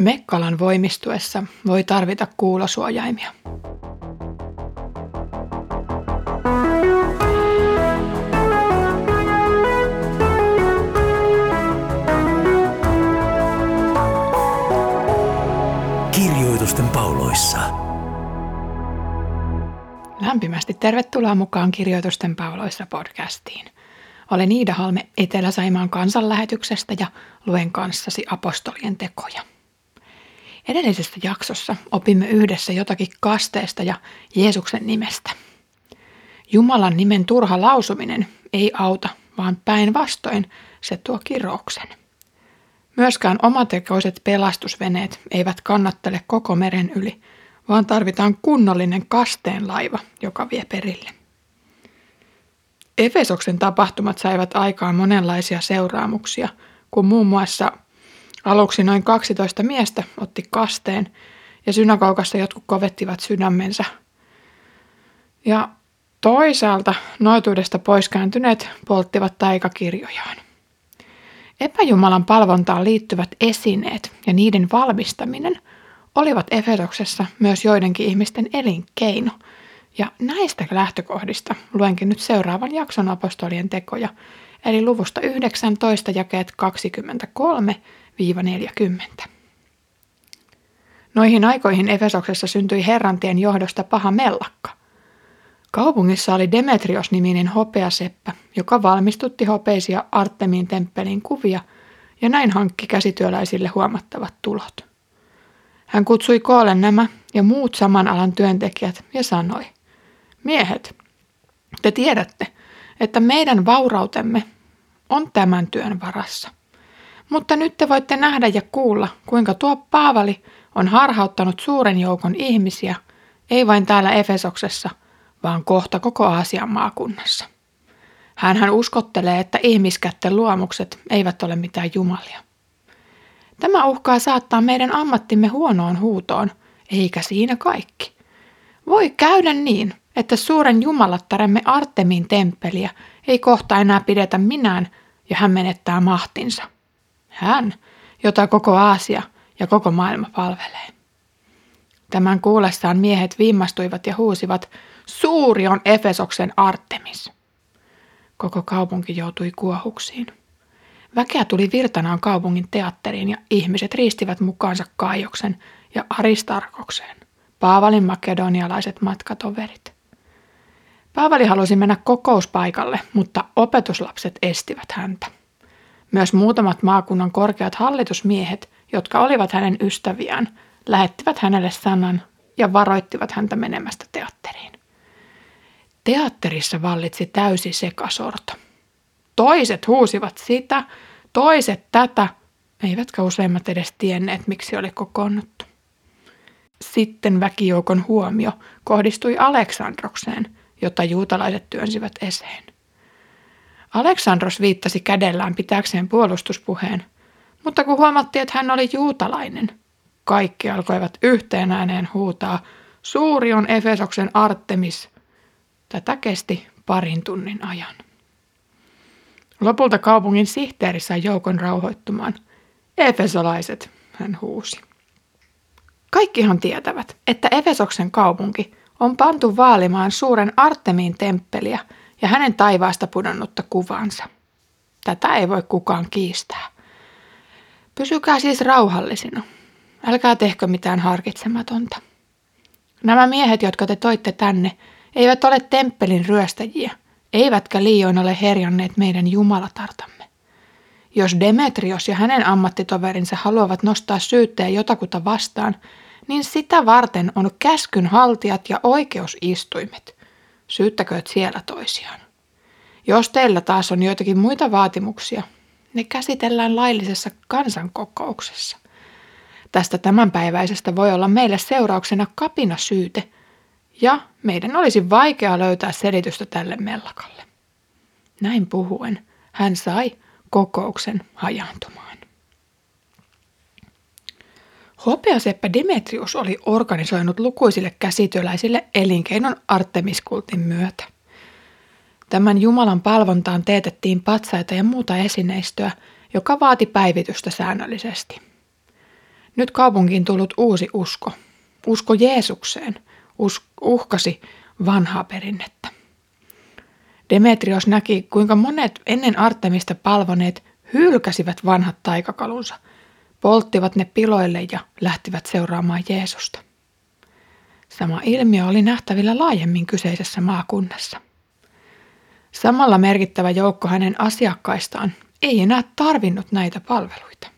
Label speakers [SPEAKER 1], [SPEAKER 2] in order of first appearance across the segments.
[SPEAKER 1] Mekkalan voimistuessa voi tarvita kuulosuojaimia.
[SPEAKER 2] Kirjoitusten pauloissa.
[SPEAKER 1] Lämpimästi tervetuloa mukaan Kirjoitusten pauloissa podcastiin. Olen Iida Halme Etelä-Saimaan kansanlähetyksestä ja luen kanssasi apostolien tekoja. Edellisessä jaksossa opimme yhdessä jotakin kasteesta ja Jeesuksen nimestä. Jumalan nimen turha lausuminen ei auta, vaan päinvastoin se tuo kirouksen. Myöskään omatekoiset pelastusveneet eivät kannattele koko meren yli, vaan tarvitaan kunnollinen kasteen laiva, joka vie perille. Efesoksen tapahtumat saivat aikaan monenlaisia seuraamuksia, kun muun muassa aluksi noin 12 miestä otti kasteen ja synagoukassa jotkut kovettivat sydämensä. Ja toisaalta noituudesta poiskääntyneet polttivat taikakirjojaan. Epäjumalan palvontaan liittyvät esineet ja niiden valmistaminen olivat Efesoksessa myös joidenkin ihmisten elinkeino – ja näistä lähtökohdista luenkin nyt seuraavan jakson apostolien tekoja, eli luvusta 19 jakeet 23-40. Noihin aikoihin Efesoksessa syntyi herrantien johdosta paha mellakka. Kaupungissa oli Demetrios-niminen hopeaseppä, joka valmistutti hopeisia Artemin temppelin kuvia ja näin hankki käsityöläisille huomattavat tulot. Hän kutsui koolle nämä ja muut saman alan työntekijät ja sanoi, Miehet, te tiedätte, että meidän vaurautemme on tämän työn varassa. Mutta nyt te voitte nähdä ja kuulla, kuinka tuo Paavali on harhauttanut suuren joukon ihmisiä, ei vain täällä Efesoksessa, vaan kohta koko Aasian maakunnassa. Hänhän uskottelee, että ihmiskätten luomukset eivät ole mitään jumalia. Tämä uhkaa saattaa meidän ammattimme huonoon huutoon, eikä siinä kaikki. Voi käydä niin, että suuren jumalattaremme Artemin temppeliä ei kohta enää pidetä minään ja hän menettää mahtinsa. Hän, jota koko Aasia ja koko maailma palvelee. Tämän kuullessaan miehet viimastuivat ja huusivat, suuri on Efesoksen Artemis. Koko kaupunki joutui kuohuksiin. Väkeä tuli virtanaan kaupungin teatteriin ja ihmiset riistivät mukaansa Kaijoksen ja Aristarkokseen, Paavalin makedonialaiset matkatoverit. Paavali halusi mennä kokouspaikalle, mutta opetuslapset estivät häntä. Myös muutamat maakunnan korkeat hallitusmiehet, jotka olivat hänen ystäviään, lähettivät hänelle sanan ja varoittivat häntä menemästä teatteriin. Teatterissa vallitsi täysi sekasorto. Toiset huusivat sitä, toiset tätä, eivätkä useimmat edes tienneet, miksi oli kokoonnuttu. Sitten väkijoukon huomio kohdistui Aleksandrokseen, jota juutalaiset työnsivät eseen. Aleksandros viittasi kädellään pitääkseen puolustuspuheen, mutta kun huomattiin, että hän oli juutalainen, kaikki alkoivat yhteen ääneen huutaa, suuri on Efesoksen Artemis. Tätä kesti parin tunnin ajan. Lopulta kaupungin sihteeri sai joukon rauhoittumaan. Efesolaiset, hän huusi. Kaikkihan tietävät, että Efesoksen kaupunki on pantu vaalimaan suuren Artemiin temppeliä ja hänen taivaasta pudonnutta kuvansa. Tätä ei voi kukaan kiistää. Pysykää siis rauhallisina. Älkää tehkö mitään harkitsematonta. Nämä miehet, jotka te toitte tänne, eivät ole temppelin ryöstäjiä, eivätkä liioin ole herjanneet meidän jumalatartamme. Jos Demetrios ja hänen ammattitoverinsa haluavat nostaa syytteen jotakuta vastaan, niin sitä varten on käskynhaltijat ja oikeusistuimet. Syyttäkööt siellä toisiaan. Jos teillä taas on joitakin muita vaatimuksia, ne käsitellään laillisessa kansankokouksessa. Tästä tämänpäiväisestä voi olla meille seurauksena kapina syyte, ja meidän olisi vaikea löytää selitystä tälle mellakalle. Näin puhuen hän sai kokouksen hajaantumaan. Hopeaseppä Demetrius oli organisoinut lukuisille käsityöläisille elinkeinon Artemiskultin myötä. Tämän Jumalan palvontaan teetettiin patsaita ja muuta esineistöä, joka vaati päivitystä säännöllisesti. Nyt kaupunkiin tullut uusi usko, usko Jeesukseen, us- uhkasi vanhaa perinnettä. Demetrios näki, kuinka monet ennen Artemista palvoneet hylkäsivät vanhat taikakalunsa, polttivat ne piloille ja lähtivät seuraamaan Jeesusta. Sama ilmiö oli nähtävillä laajemmin kyseisessä maakunnassa. Samalla merkittävä joukko hänen asiakkaistaan ei enää tarvinnut näitä palveluita.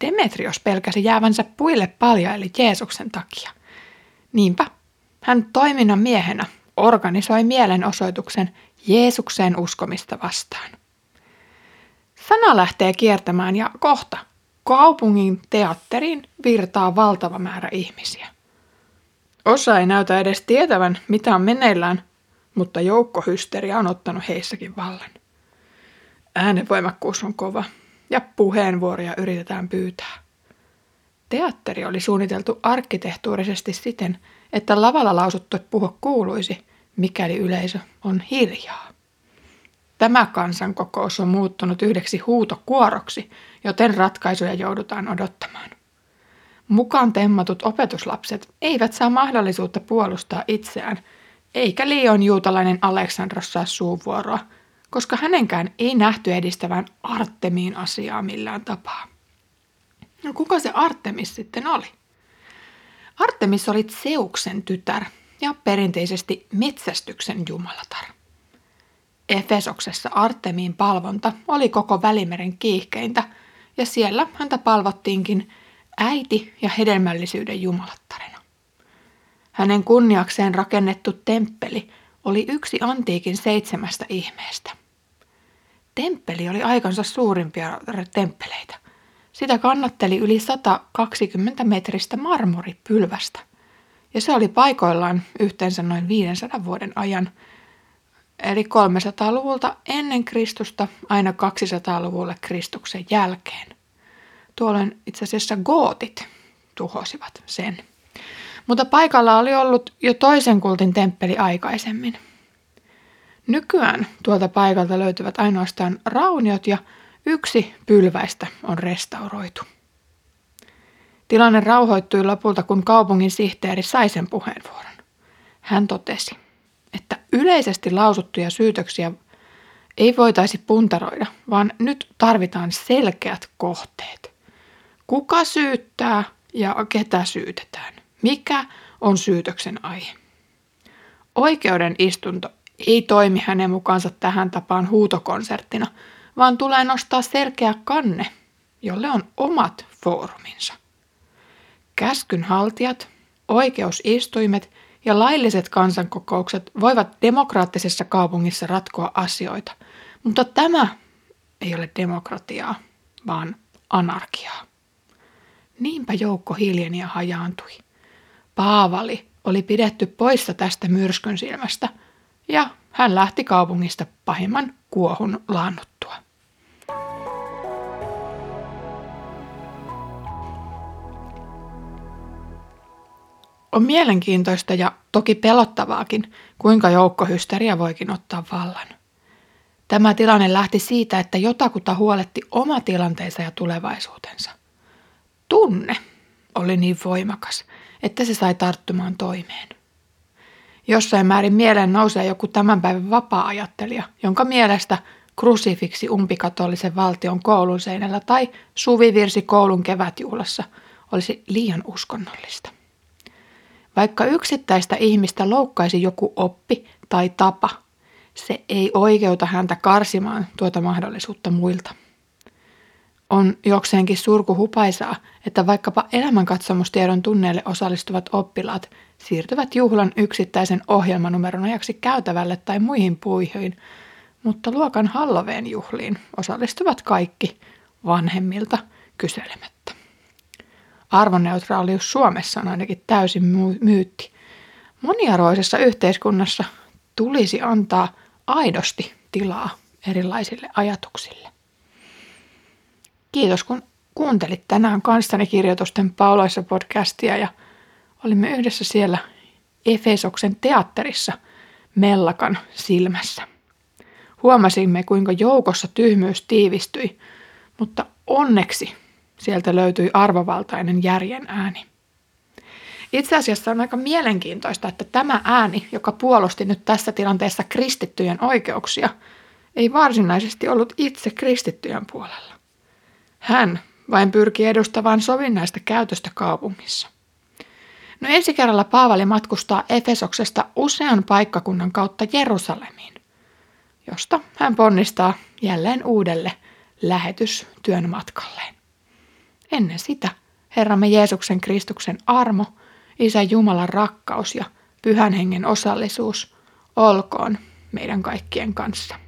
[SPEAKER 1] Demetrios pelkäsi jäävänsä puille paljaille Jeesuksen takia. Niinpä hän toiminnan miehenä organisoi mielenosoituksen Jeesukseen uskomista vastaan. Sana lähtee kiertämään ja kohta kaupungin teatteriin virtaa valtava määrä ihmisiä. Osa ei näytä edes tietävän, mitä on meneillään, mutta joukkohysteria on ottanut heissäkin vallan. Äänenvoimakkuus on kova ja puheenvuoroja yritetään pyytää. Teatteri oli suunniteltu arkkitehtuurisesti siten, että lavalla lausuttu puhe kuuluisi, mikäli yleisö on hiljaa. Tämä kansankokous on muuttunut yhdeksi huutokuoroksi, joten ratkaisuja joudutaan odottamaan. Mukaan temmatut opetuslapset eivät saa mahdollisuutta puolustaa itseään, eikä liion juutalainen Aleksandros saa suuvuoroa, koska hänenkään ei nähty edistävän Artemiin asiaa millään tapaa. No kuka se Artemis sitten oli? Artemis oli Zeuksen tytär ja perinteisesti metsästyksen jumalatar. Efesoksessa Artemiin palvonta oli koko Välimeren kiihkeintä ja siellä häntä palvottiinkin äiti ja hedelmällisyyden jumalattarena. Hänen kunniakseen rakennettu temppeli oli yksi antiikin seitsemästä ihmeestä. Temppeli oli aikansa suurimpia temppeleitä. Sitä kannatteli yli 120 metristä marmoripylvästä, ja se oli paikoillaan yhteensä noin 500 vuoden ajan, eli 300-luvulta ennen Kristusta aina 200-luvulle Kristuksen jälkeen. Tuolloin itse asiassa gootit tuhosivat sen. Mutta paikalla oli ollut jo toisen kultin temppeli aikaisemmin. Nykyään tuolta paikalta löytyvät ainoastaan rauniot ja yksi pylväistä on restauroitu. Tilanne rauhoittui lopulta, kun kaupungin sihteeri sai sen puheenvuoron. Hän totesi, että yleisesti lausuttuja syytöksiä ei voitaisi puntaroida, vaan nyt tarvitaan selkeät kohteet. Kuka syyttää ja ketä syytetään? Mikä on syytöksen aihe? Oikeuden istunto ei toimi hänen mukaansa tähän tapaan huutokonserttina, vaan tulee nostaa selkeä kanne, jolle on omat fooruminsa. Käskynhaltijat, oikeusistuimet ja lailliset kansankokoukset voivat demokraattisessa kaupungissa ratkoa asioita, mutta tämä ei ole demokratiaa, vaan anarkiaa. Niinpä joukko hiljeni ja hajaantui. Paavali oli pidetty poissa tästä myrskyn silmästä – ja hän lähti kaupungista pahimman kuohun laannuttua. On mielenkiintoista ja toki pelottavaakin, kuinka joukkohysteria voikin ottaa vallan. Tämä tilanne lähti siitä, että jotakuta huoletti oma tilanteensa ja tulevaisuutensa. Tunne oli niin voimakas, että se sai tarttumaan toimeen. Jossain määrin mieleen nousee joku tämän päivän vapaa-ajattelija, jonka mielestä krusifiksi umpikatolisen valtion koulun seinällä tai suvivirsi koulun kevätjuhlassa olisi liian uskonnollista. Vaikka yksittäistä ihmistä loukkaisi joku oppi tai tapa, se ei oikeuta häntä karsimaan tuota mahdollisuutta muilta. On jokseenkin surkuhupaisaa, että vaikkapa elämänkatsomustiedon tunneille osallistuvat oppilaat siirtyvät juhlan yksittäisen ohjelmanumeron ajaksi käytävälle tai muihin puihin, mutta luokan Halloween juhliin osallistuvat kaikki vanhemmilta kyselemättä. Arvonneutraalius Suomessa on ainakin täysin myytti. Moniarvoisessa yhteiskunnassa tulisi antaa aidosti tilaa erilaisille ajatuksille. Kiitos kun kuuntelit tänään kanssani kirjoitusten pauloissa podcastia ja olimme yhdessä siellä Efesoksen teatterissa Mellakan silmässä. Huomasimme, kuinka joukossa tyhmyys tiivistyi, mutta onneksi Sieltä löytyi arvovaltainen järjen ääni. Itse asiassa on aika mielenkiintoista, että tämä ääni, joka puolusti nyt tässä tilanteessa kristittyjen oikeuksia, ei varsinaisesti ollut itse kristittyjen puolella. Hän vain pyrki edustamaan sovinnaista käytöstä kaupungissa. No ensi kerralla Paavali matkustaa Efesoksesta usean paikkakunnan kautta Jerusalemiin, josta hän ponnistaa jälleen uudelle lähetystyön matkalleen. Ennen sitä Herramme Jeesuksen Kristuksen armo, Isä Jumalan rakkaus ja Pyhän Hengen osallisuus olkoon meidän kaikkien kanssa.